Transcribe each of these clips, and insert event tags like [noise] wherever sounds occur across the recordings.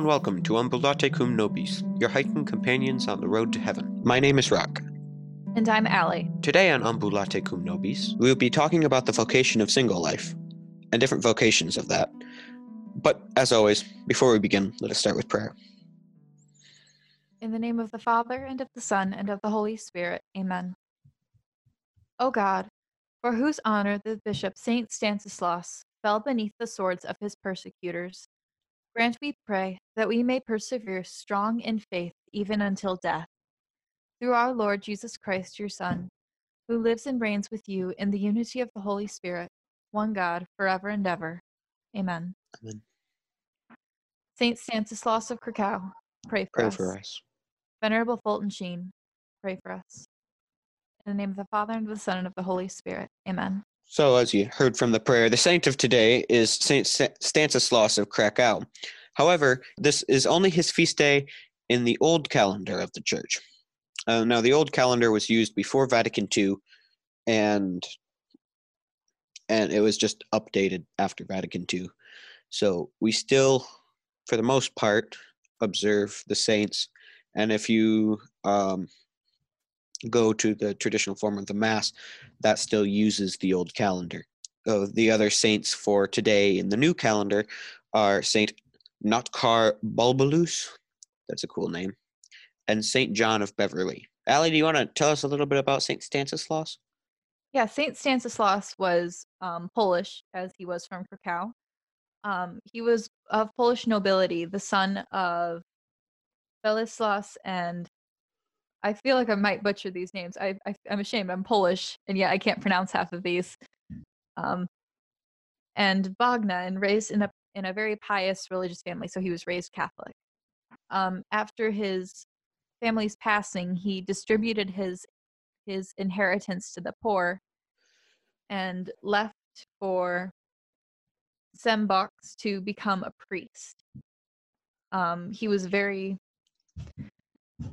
and welcome to Ambulate Cum Nobis, your hiking companions on the road to heaven. My name is Rock. And I'm Allie. Today on Ambulate Cum Nobis, we will be talking about the vocation of single life and different vocations of that. But as always, before we begin, let us start with prayer. In the name of the Father, and of the Son, and of the Holy Spirit. Amen. O God, for whose honor the Bishop Saint Stanislaus fell beneath the swords of his persecutors, grant, we pray, that we may persevere strong in faith even until death. Through our Lord Jesus Christ, your Son, who lives and reigns with you in the unity of the Holy Spirit, one God, forever and ever. Amen. Amen. Saint Stanislaus of Krakow, pray for Pray us. for us. Venerable Fulton Sheen, pray for us. In the name of the Father, and of the Son, and of the Holy Spirit. Amen. So, as you heard from the prayer, the saint of today is Saint Sta- Stanislaus of Krakow. However, this is only his feast day in the old calendar of the church. Uh, now, the old calendar was used before Vatican II, and and it was just updated after Vatican II. So we still, for the most part, observe the saints. And if you um, go to the traditional form of the Mass, that still uses the old calendar. Uh, the other saints for today in the new calendar are Saint Notker Balbulus. That's a cool name. And Saint John of Beverley. Allie, do you want to tell us a little bit about Saint Stanislaus? Yeah, Saint Stanislaus was um, Polish, as he was from Krakow. Um, he was of Polish nobility, the son of Belislas and I feel like I might butcher these names. I, I I'm ashamed. I'm Polish, and yet I can't pronounce half of these. Um, and Bogna, and raised in a in a very pious religious family, so he was raised Catholic. Um, after his family's passing, he distributed his his inheritance to the poor, and left for Sembox to become a priest. Um, he was very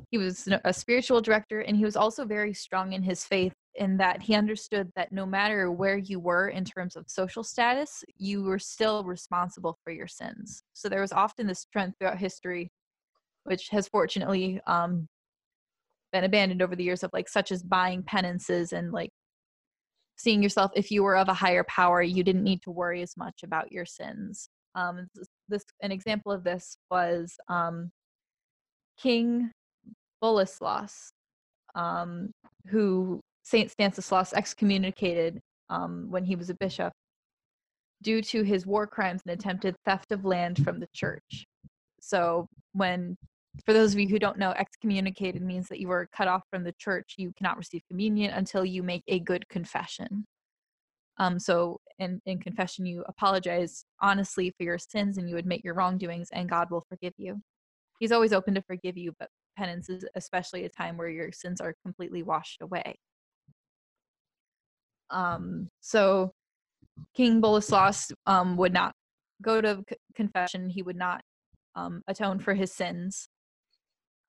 he was a spiritual director and he was also very strong in his faith in that he understood that no matter where you were in terms of social status you were still responsible for your sins. So there was often this trend throughout history which has fortunately um, been abandoned over the years of like such as buying penances and like seeing yourself if you were of a higher power you didn't need to worry as much about your sins. Um, this, an example of this was um, king Boleslaus, um, who Saint Stanislaus excommunicated um, when he was a bishop due to his war crimes and attempted theft of land from the church. So, when, for those of you who don't know, excommunicated means that you were cut off from the church. You cannot receive communion until you make a good confession. Um, so, in, in confession, you apologize honestly for your sins and you admit your wrongdoings, and God will forgive you. He's always open to forgive you, but penance is especially a time where your sins are completely washed away. Um, so King Boleslaus um, would not go to c- confession. He would not um, atone for his sins.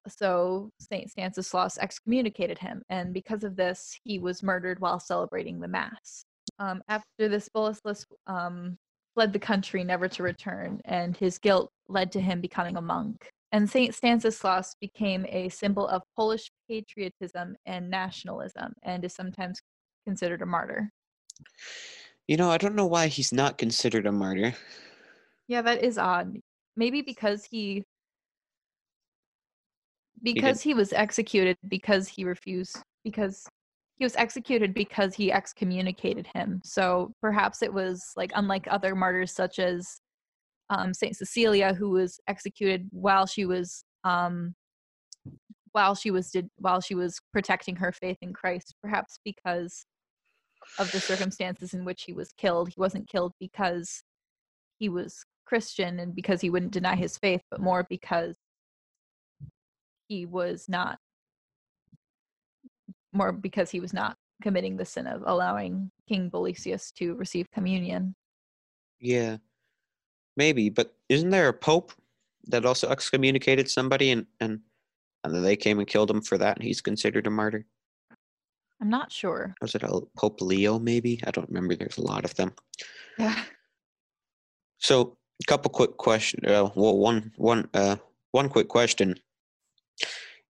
So Saint Stanislaus excommunicated him, and because of this, he was murdered while celebrating the mass. Um, after this, Boleslaus um, fled the country, never to return, and his guilt led to him becoming a monk and Saint Stanislaus became a symbol of Polish patriotism and nationalism and is sometimes considered a martyr. You know, I don't know why he's not considered a martyr. Yeah, that is odd. Maybe because he because he, was executed because he refused because he was executed because he excommunicated him. So perhaps it was like unlike other martyrs such as um, Saint Cecilia, who was executed while she was um, while she was did while she was protecting her faith in Christ, perhaps because of the circumstances in which he was killed. He wasn't killed because he was Christian and because he wouldn't deny his faith, but more because he was not more because he was not committing the sin of allowing King Bolesius to receive communion. Yeah, maybe. But isn't there a pope that also excommunicated somebody and and and then they came and killed him for that, and he's considered a martyr? I'm not sure. Was it a Pope Leo? Maybe I don't remember. There's a lot of them. Yeah. So a couple quick questions. Uh, well, one one uh one quick question.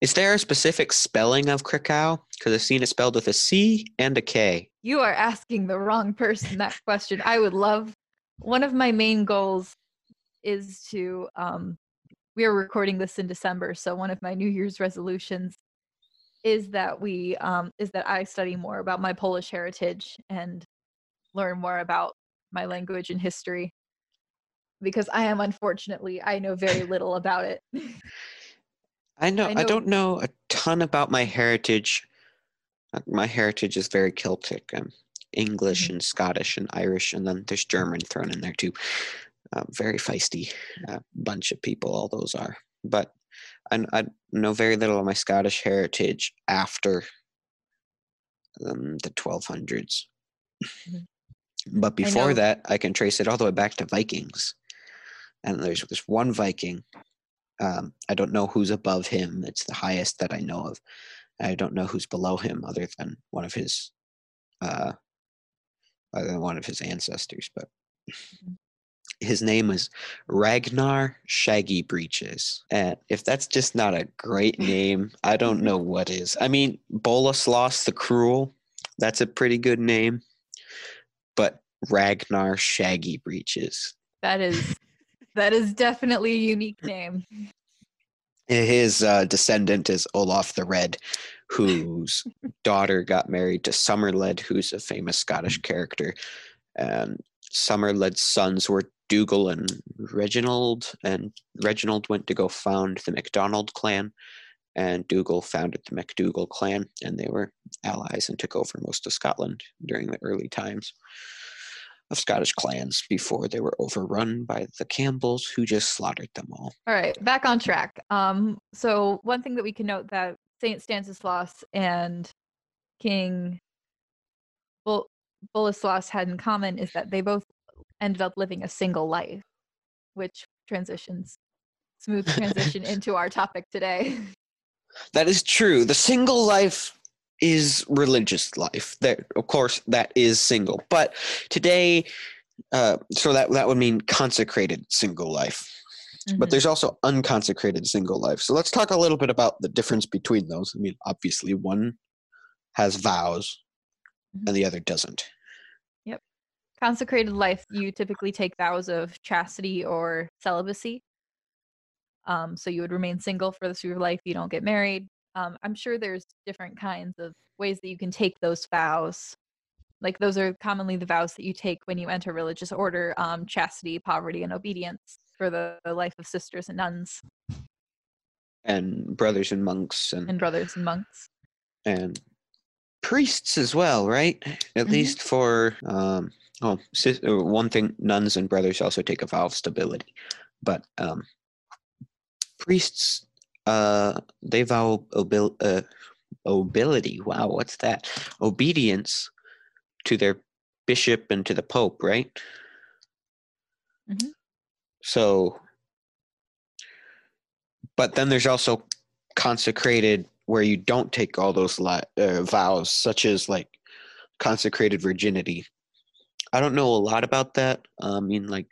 Is there a specific spelling of Krakow? Because I've seen it spelled with a C and a K. You are asking the wrong person that question. I would love one of my main goals is to um we are recording this in December, so one of my New Year's resolutions is that we um is that I study more about my Polish heritage and learn more about my language and history because I am unfortunately I know very [laughs] little about it. I know, I I don't know a ton about my heritage. My heritage is very Celtic. I'm English Mhm. and Scottish and Irish, and then there's German thrown in there too. Uh, very feisty uh, bunch of people, all those are. But I, I know very little of my Scottish heritage after um, the 1200s. Mhm. But before know- that, I can trace it all the way back to Vikings. And there's this one Viking. Um, I don't know who's above him. It's the highest that I know of. I don't know who's below him, other than one of his, uh, other than one of his ancestors. But Mhm. his name is Ragnar Shaggy Breeches. And if that's just not a great [laughs] name, I don't know what is. I mean, Boleslaus the Cruel, that's a pretty good name. But Ragnar Shaggy Breeches. That is [laughs] that is definitely a unique name. His uh, descendant is Olaf the Red, whose [laughs] daughter got married to Somerled, who's a famous Scottish character. And Somerled's sons were Dougal and Reginald, and Reginald went to go found the MacDonald clan, and Dougal founded the MacDougall clan, and they were allies and took over most of Scotland during the early times of Scottish clans before they were overrun by the Campbells, who just slaughtered them all. All right, back on track. Um, so one thing that we can note that Saint Stanislaus and King Bol- Boleslas had in common is that they both ended up living a single life, which transitions smooth transition [laughs] into our topic today. [laughs] That is true. The single life is religious life. That of course that is single. But today uh so that that would mean consecrated single life. But Mhm. there's also unconsecrated single life. So let's talk a little bit about the difference between those. I mean, obviously one has vows Mhm. and the other doesn't. Yep. Consecrated life, you typically take vows of chastity or celibacy. Um, so you would remain single for the rest of your life. You don't get married. Um, I'm sure there's different kinds of ways that you can take those vows. Like those are commonly the vows that you take when you enter religious order: um, chastity, poverty, and obedience for the, life of sisters and nuns And brothers and monks and and brothers and monks. and priests as well, right? At Mhm. least for um, oh, sis- uh, one thing, nuns and brothers also take a vow of stability, but um, priests uh, they vow obil- uh, obility. Wow, what's that? Obedience to their bishop and to the pope, right? Mhm. So, but then there's also consecrated where you don't take all those li- uh, vows, such as like consecrated virginity. I don't know a lot about that. I mean, like,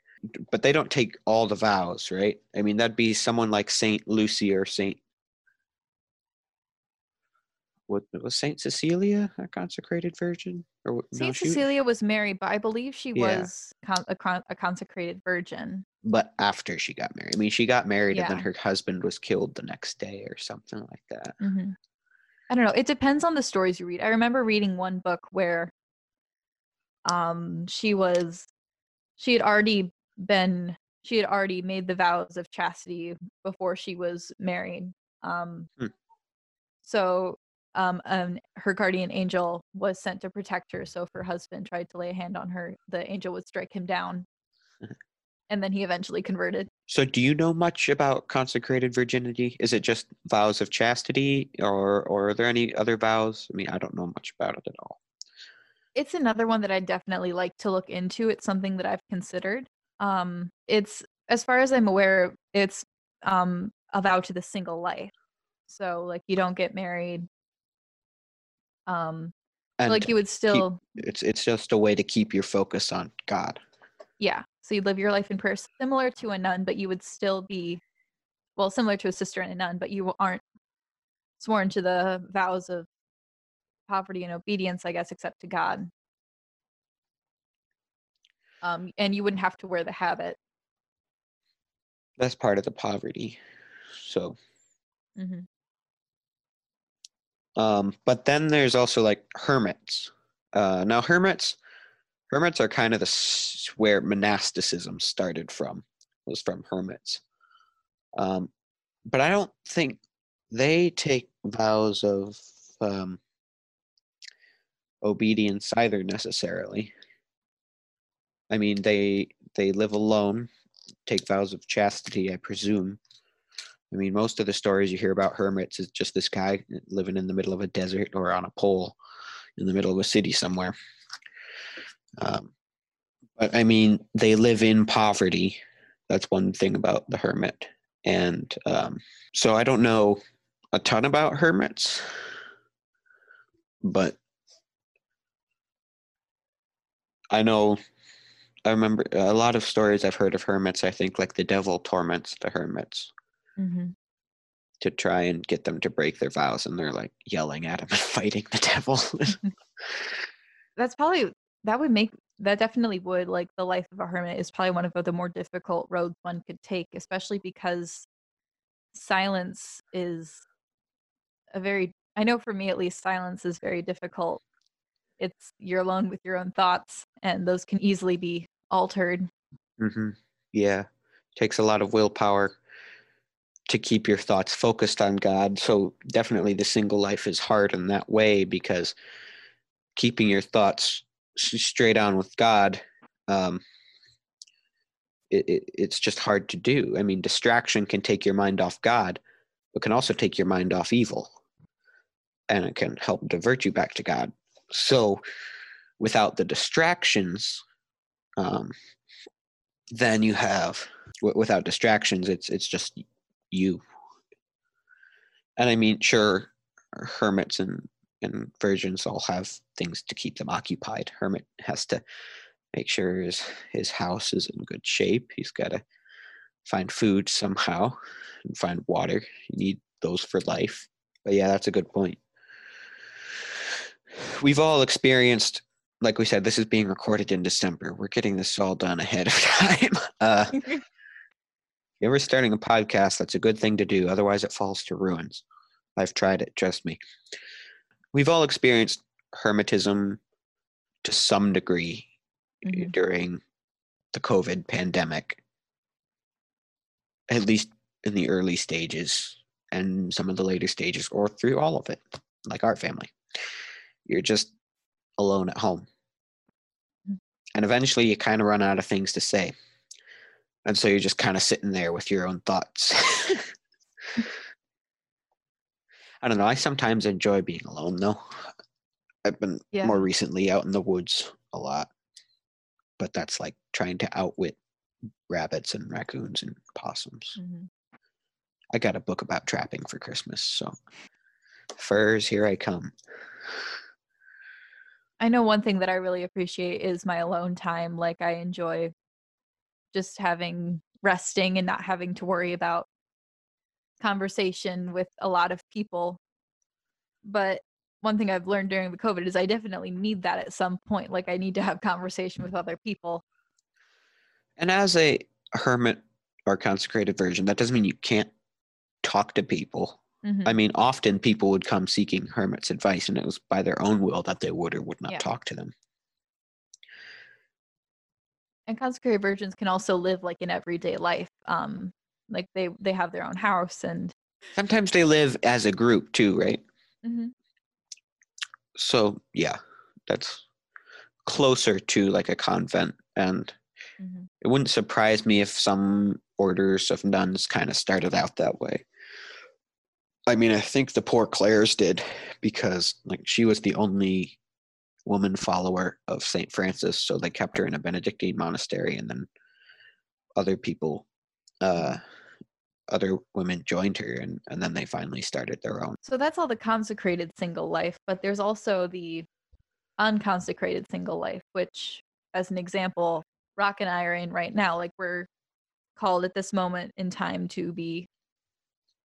but they don't take all the vows, right? I mean, that'd be someone like Saint Lucy or Saint. What was Saint Cecilia a consecrated virgin? Or no, Saint she- Cecilia was married, but I believe she Yeah. was con- a, con- a consecrated virgin. But after she got married, I mean, she got married and then her husband was killed the next day or something like that. hmm I don't know. It depends on the stories you read. I remember reading one book where um she was she had already been she had already made the vows of chastity before she was married. Um Hmm. so um and her guardian angel was sent to protect her. So if her husband tried to lay a hand on her, the angel would strike him down. [laughs] and then he eventually converted. So, do you know much about consecrated virginity? Is it just vows of chastity, or or are there any other vows? I mean, I don't know much about it at all. it's another one that I definitely like to look into. It's something that I've considered. Um, it's as far as I'm aware, it's um a vow to the single life. So like you don't get married. Um, And like you would still, it's it's just a way to keep your focus on God. yeah. So you'd live your life in prayer similar to a nun, but you would still be, well, similar to a sister and a nun, but you aren't sworn to the vows of poverty and obedience, I guess, except to God. Um, and you wouldn't have to wear the habit. That's part of the poverty. So, hmm um, but then there's also like hermits. Uh, now hermits, hermits are kind of the where monasticism started from. Was from hermits. Um, but I don't think they take vows of um, obedience either necessarily. I mean, they they live alone, take vows of chastity, I presume. I mean, most of the stories you hear about hermits is just this guy living in the middle of a desert or on a pole in the middle of a city somewhere. Um, but I mean, they live in poverty. That's one thing about the hermit. And um, so I don't know a ton about hermits, but I know I remember a lot of stories I've heard of hermits. I think like the devil torments the hermits hmm to try and get them to break their vows, and they're like yelling at him and [laughs] fighting the devil. [laughs] That's probably that would make that definitely would like the life of a hermit is probably one of the more difficult roads one could take, especially because silence is a very I know for me at least silence is very difficult. It's you're alone with your own thoughts and those can easily be altered. hmm Yeah, takes a lot of willpower to keep your thoughts focused on God. So definitely the single life is hard in that way because keeping your thoughts straight on with God, um, it, it, it's just hard to do. I mean, distraction can take your mind off God, but can also take your mind off evil, and it can help divert you back to God. So without the distractions, um, then you have w- without distractions, it's it's just you. And I mean, sure, hermits and and virgins all have things to keep them occupied. Hermit has to make sure his his house is in good shape. He's got to find food somehow and find water. You need those for life. But yeah, that's a good point. We've all experienced, like we said, this is being recorded in December. We're getting this all done ahead of [laughs] time. Uh, [laughs] if you're ever starting a podcast, that's a good thing to do. Otherwise, it falls to ruins. I've tried it, trust me. We've all experienced hermetism to some degree Mhm. during the COVID pandemic, at least in the early stages and some of the later stages, or through all of it, like our family. You're just alone at home. Mm. And eventually you kind of run out of things to say. And so you're just kind of sitting there with your own thoughts. [laughs] I don't know. I sometimes enjoy being alone, though. I've been Yeah. more recently out in the woods a lot, but that's like trying to outwit rabbits and raccoons and possums. Mhm. I got a book about trapping for Christmas, so furs, here I come. I know one thing that I really appreciate is my alone time. Like I enjoy just having resting and not having to worry about conversation with a lot of people. But one thing I've learned during the COVID is I definitely need that at some point. Like I need to have conversation with other people. And as a hermit or consecrated virgin, that doesn't mean you can't talk to people. Mhm. I mean, often people would come seeking hermits' advice, and it was by their own will that they would or would not Yeah. talk to them. And consecrated virgins can also live like an everyday life. Um, like they they have their own house and Sometimes they live as a group too, right? Mhm. So, yeah, that's closer to like a convent. And Mhm. it wouldn't surprise me if some orders of nuns kind of started out that way. I mean, I think the poor Clares did because like she was the only woman follower of St. Francis, so they kept her in a Benedictine monastery and then other people uh other women joined her and, and then they finally started their own. So that's all the consecrated single life, but there's also the unconsecrated single life, which, as an example, Rock and I are in right now. Like we're called at this moment in time to be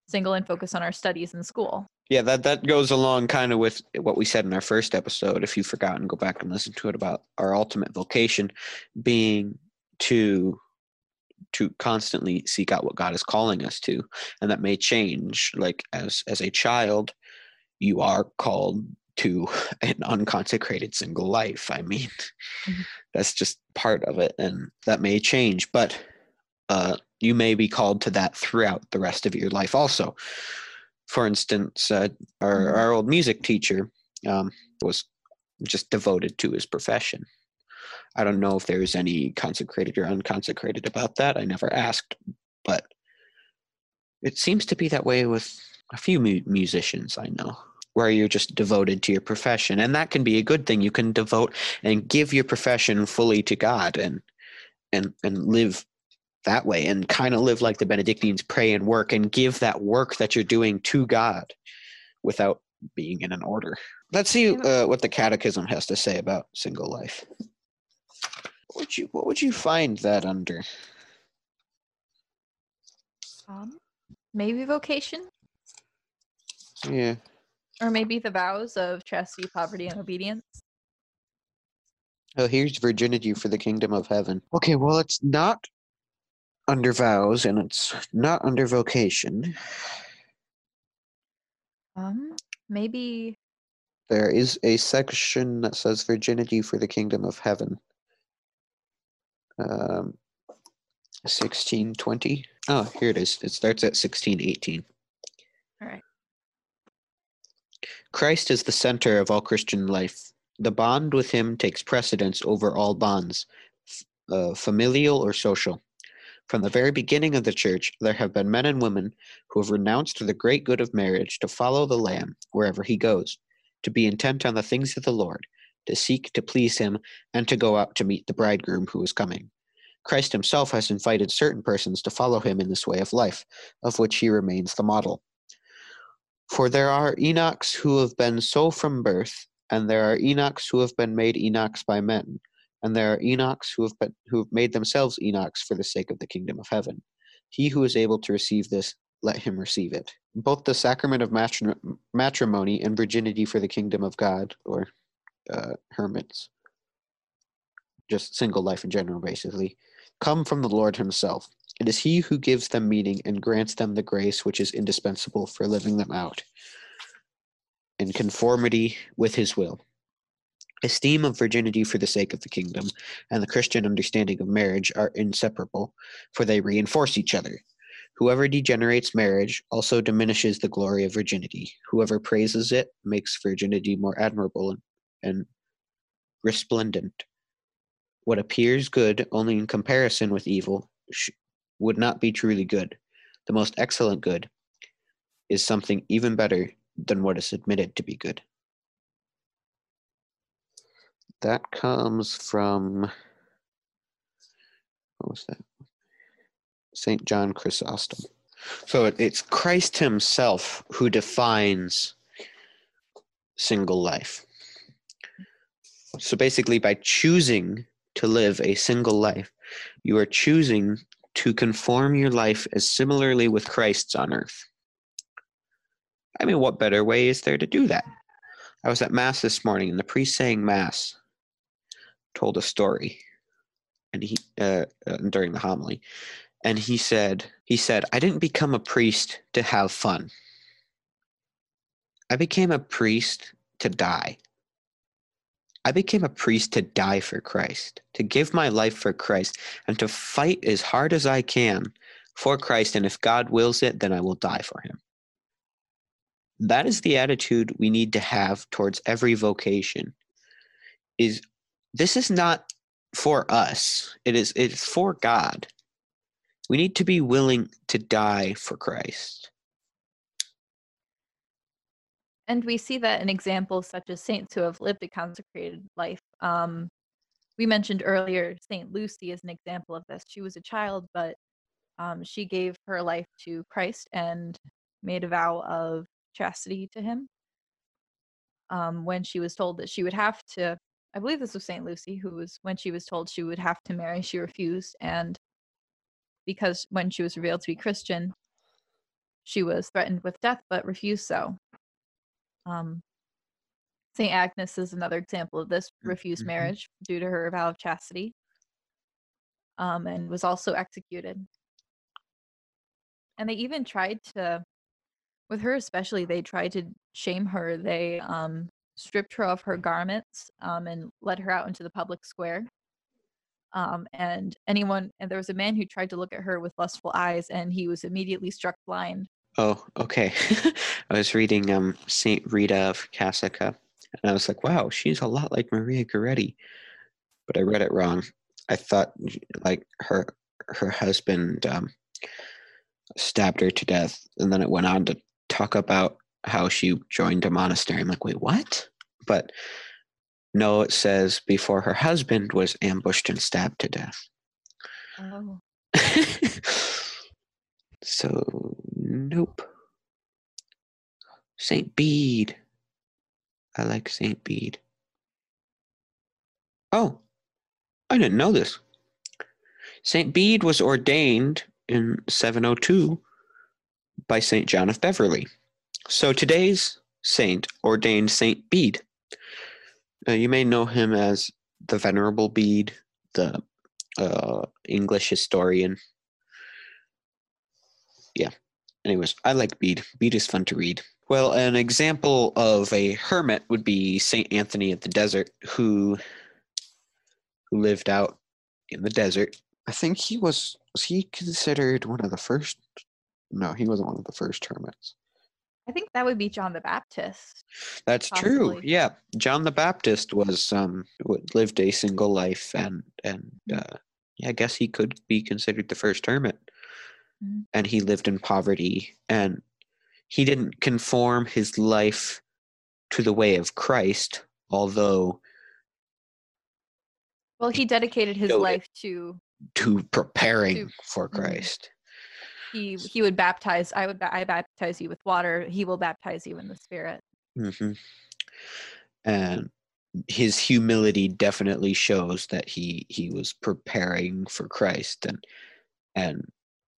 single and focus on our studies in school. Yeah, that that goes along kind of with what we said in our first episode. If you've forgotten, go back and listen to it about our ultimate vocation being to to constantly seek out what God is calling us to, and that may change. Like as as a child, you are called to [laughs] an unconsecrated single life. I mean, mm-hmm. that's just part of it, and that may change. But uh, you may be called to that throughout the rest of your life, also for instance, uh, our, mm-hmm. our old music teacher um, was just devoted to his profession. I don't know if there's any consecrated or unconsecrated about that. I never asked, but it seems to be that way with a few mu- musicians I know, where you're just devoted to your profession, and that can be a good thing. You can devote and give your profession fully to God, and and and live that way and kind of live like the Benedictines pray and work and give that work that you're doing to God without being in an order. Let's see uh, what the Catechism has to say about single life. What would you What would you find that under? Um, maybe vocation. Yeah. Or maybe the vows of chastity, poverty, and obedience. Oh, here's virginity for the kingdom of heaven. Okay, well, it's not under vows and it's not under vocation. Um, maybe there is a section that says virginity for the kingdom of heaven. Um, 1620. Oh, here it is. It starts at 1618. All right. Christ is the center of all Christian life. The bond with him takes precedence over all bonds, uh, familial or social. From the very beginning of the Church, there have been men and women who have renounced the great good of marriage to follow the Lamb wherever he goes, to be intent on the things of the Lord, to seek to please him, and to go out to meet the bridegroom who is coming. Christ himself has invited certain persons to follow him in this way of life, of which he remains the model. For there are eunuchs who have been so from birth, and there are eunuchs who have been made eunuchs by men and there are eunuchs who have been, who have made themselves eunuchs for the sake of the kingdom of heaven. He who is able to receive this, let him receive it. Both the sacrament of matrimony and virginity for the kingdom of God, or uh, hermits, just single life in general, basically, come from the Lord Himself. It is He who gives them meaning and grants them the grace which is indispensable for living them out in conformity with His will esteem of virginity for the sake of the kingdom and the Christian understanding of marriage are inseparable, for they reinforce each other. Whoever degenerates marriage also diminishes the glory of virginity. Whoever praises it makes virginity more admirable and resplendent. What appears good only in comparison with evil would not be truly good. The most excellent good is something even better than what is admitted to be good. That comes from what was that? Saint John Chrysostom. So it's Christ Himself who defines single life. So basically, by choosing to live a single life, you are choosing to conform your life as similarly with Christ's on earth. I mean, what better way is there to do that? I was at Mass this morning, and the priest saying Mass told a story, and he uh, uh, during the homily, and he said he said I didn't become a priest to have fun. I became a priest to die. I became a priest to die for Christ, to give my life for Christ, and to fight as hard as I can for Christ. And if God wills it, then I will die for him. That is the attitude we need to have towards every vocation. Is this is not for us. It is it's for God. We need to be willing to die for Christ. And we see that in examples such as saints who have lived a consecrated life. Um, we mentioned earlier Saint Lucy is an example of this. She was a child, but um, she gave her life to Christ and made a vow of chastity to him. Um, when she was told that she would have to I believe this was Saint Lucy, who was when she was told she would have to marry, she refused, and because when she was revealed to be Christian, she was threatened with death but refused so. Um, Saint Agnes is another example of this refused Mhm. marriage due to her vow of chastity, um, and was also executed. And they even tried to, with her especially, they tried to shame her. They um, stripped her of her garments um, and led her out into the public square. Um, and anyone, and there was a man who tried to look at her with lustful eyes, and he was immediately struck blind. Oh, okay. [laughs] I was reading um Saint Rita of Cassica, and I was like, wow, she's a lot like Maria Goretti, but I read it wrong. I thought like her her husband um, stabbed her to death, and then it went on to talk about how she joined a monastery. I'm like, wait, what? But no, it says before her husband was ambushed and stabbed to death. Oh. [laughs] so nope. Saint Bede. I like Saint Bede. Oh, I didn't know this. Saint Bede was ordained in 702 by Saint John of Beverley. So today's saint ordained Saint Bede. Uh, you may know him as the Venerable Bede, the uh, English historian. Yeah. Anyways, I like Bede. Bede is fun to read. Well, an example of a hermit would be Saint Anthony of the Desert, who who lived out in the desert. I think he was was he considered one of the first? No, he wasn't one of the first hermits. I think that would be John the Baptist. That's true. Yeah, John the Baptist was um w- lived a single life, and and Mhm. uh, yeah, I guess he could be considered the first hermit. Mhm. And he lived in poverty, and he didn't conform his life to the way of Christ, although Well, he dedicated his life to to preparing To- for mhm. Christ. he he would baptize. I would I baptize you with water. He will baptize you in the Spirit. hmm And his humility definitely shows that he he was preparing for Christ and and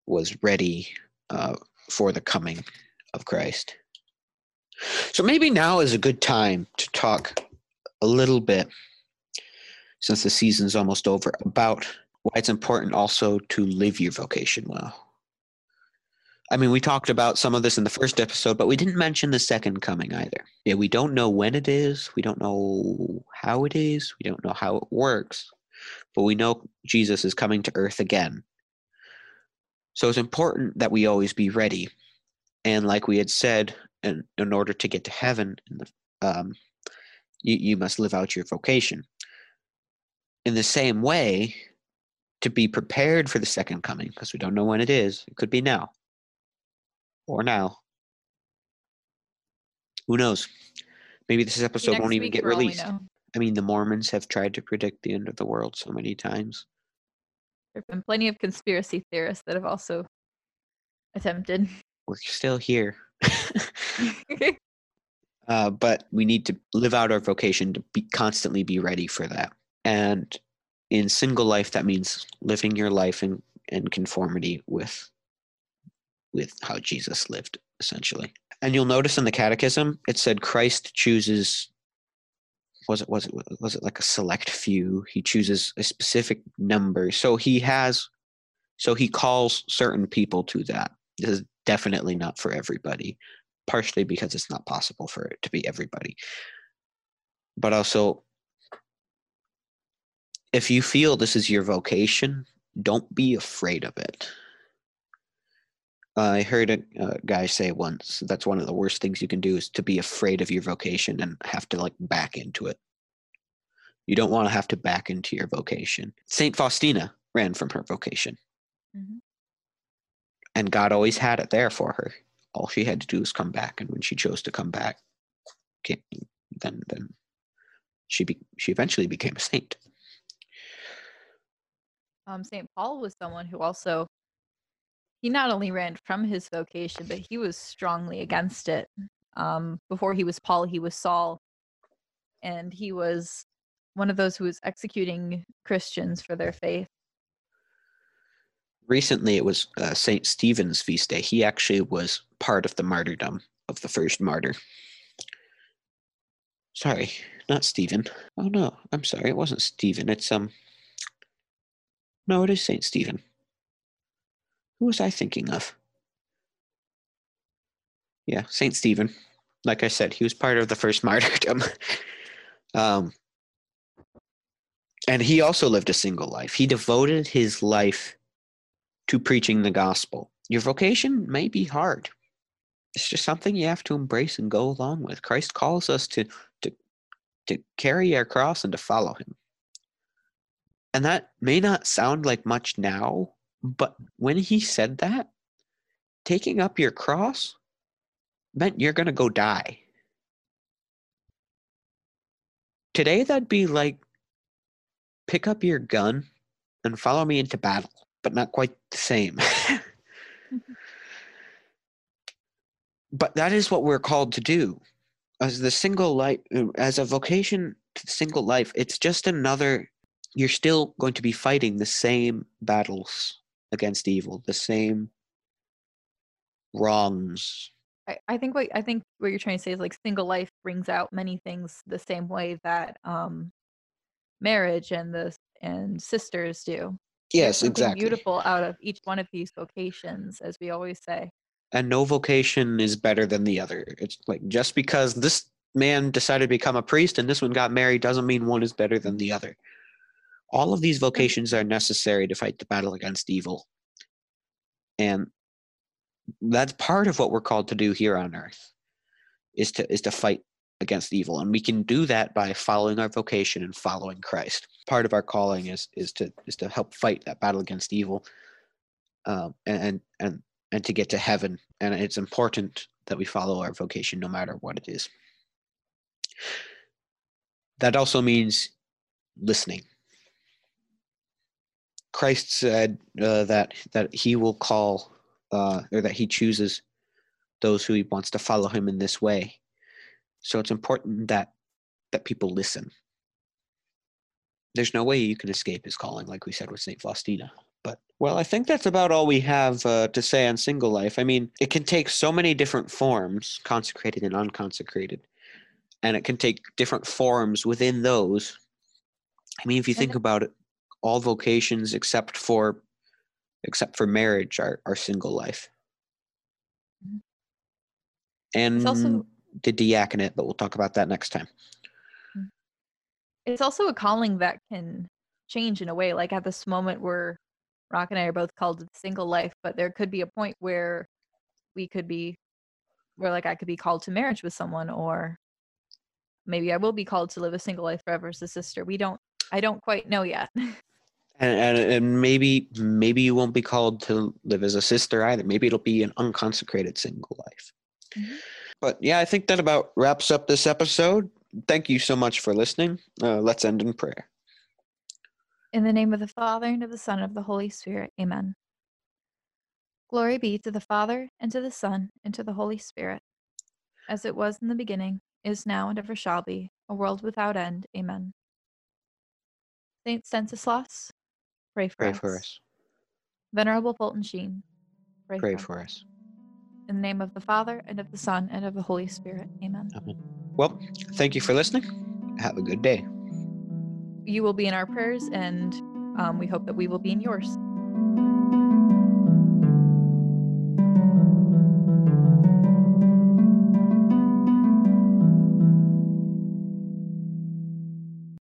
was ready uh, for the coming of Christ. So maybe now is a good time to talk a little bit, since the season's almost over, about why it's important also to live your vocation well. I mean, we talked about some of this in the first episode, but we didn't mention the second coming either. Yeah, we don't know when it is, we don't know how it is, we don't know how it works, but we know Jesus is coming to earth again. So it's important that we always be ready. And like we had said, in, in order to get to heaven, um, you, you must live out your vocation. In the same way, to be prepared for the second coming, because we don't know when it is, it could be now or now. Who knows? Maybe this episode next won't even get for all we released. I mean, the Mormons have tried to predict the end of the world so many times. There have been plenty of conspiracy theorists that have also attempted. We're still here. [laughs] [laughs] uh, but we need to live out our vocation to be constantly be ready for that. And in single life, that means living your life in, in conformity with with how Jesus lived, essentially. And you'll notice in the Catechism, it said Christ chooses. Was it was it was it like a select few? He chooses a specific number, so he has, so he calls certain people to that. This is definitely not for everybody, partially because it's not possible for it to be everybody. But also, if you feel this is your vocation, don't be afraid of it. I heard a, a guy say once that's one of the worst things you can do is to be afraid of your vocation and have to like back into it. You don't want to have to back into your vocation. Saint Faustina ran from her vocation, Mm-hmm. and God always had it there for her. All she had to do was come back, and when she chose to come back, then then she be, she eventually became a saint. Um, St. Paul was someone who also he not only ran from his vocation, but he was strongly against it. Um, before he was Paul, he was Saul, and he was one of those who was executing Christians for their faith. Recently, it was uh, Saint Stephen's feast day. He actually was part of the martyrdom of the first martyr. Sorry, not Stephen. Oh no, I'm sorry, it wasn't Stephen. It's um. No, it is Saint Stephen. Who was I thinking of? Yeah, Saint Stephen. Like I said, he was part of the first [laughs] martyrdom. um, and he also lived a single life. He devoted his life to preaching the gospel. Your vocation may be hard. It's just something you have to embrace and go along with. Christ calls us to to to carry our cross and to follow him. And that may not sound like much now, but when he said that, taking up your cross meant you're going to go die. Today, that'd be like pick up your gun and follow me into battle, but not quite the same. [laughs] but that is what we're called to do as the single life as a vocation to single life it's just another you're still going to be fighting the same battles against evil the same wrongs I, I think what I think what you're trying to say is like single life brings out many things the same way that um marriage and the and sisters do. yes exactly beautiful out of each one of these vocations, as we always say. and no vocation is better than the other it's like just because this man decided to become a priest and this one got married doesn't mean one is better than the other all of these vocations are necessary to fight the battle against evil. And that's part of what we're called to do here on earth is to is to fight against evil. And we can do that by following our vocation and following christ. Part of our calling is is to is to help fight that battle against evil um, and and and to get to heaven. And it's important that we follow our vocation no matter what it is. That also means listening christ said uh, that that he will call uh, or that he chooses those who he wants to follow him in this way. So it's important that that people listen. There's no way you can escape his calling like we said with saint faustina. But well i think that's about all we have uh, to say on single life. I mean it can take so many different forms consecrated and unconsecrated and it can take different forms within those. I mean if you think about it all vocations except for except for marriage are, are single life Mhm. and It's also the diaconate but we'll talk about that next time it's also a calling that can change in a way. Like at this moment, where Rock and I are both called to single life, but there could be a point where we could be, where like I could be called to marriage with someone, or maybe I will be called to live a single life forever as a sister. We don't, I don't quite know yet. [laughs] and, and and maybe maybe you won't be called to live as a sister either maybe it'll be an unconsecrated single life Mhm. but yeah i think that about wraps up this episode thank you so much for listening uh, let's end in prayer In the name of the Father, and of the Son, and of the Holy Spirit. Amen. Glory be to the Father, and to the Son, and to the Holy Spirit, as it was in the beginning, is now, and ever shall be, a world without end. Amen. Saint Stanislaus, pray for, pray us. for us Venerable Fulton Sheen, pray, pray for, for us. us In the name of the Father, and of the Son, and of the Holy Spirit. Amen. amen well thank you for listening have a good day You will be in our prayers, and um, we hope that we will be in yours.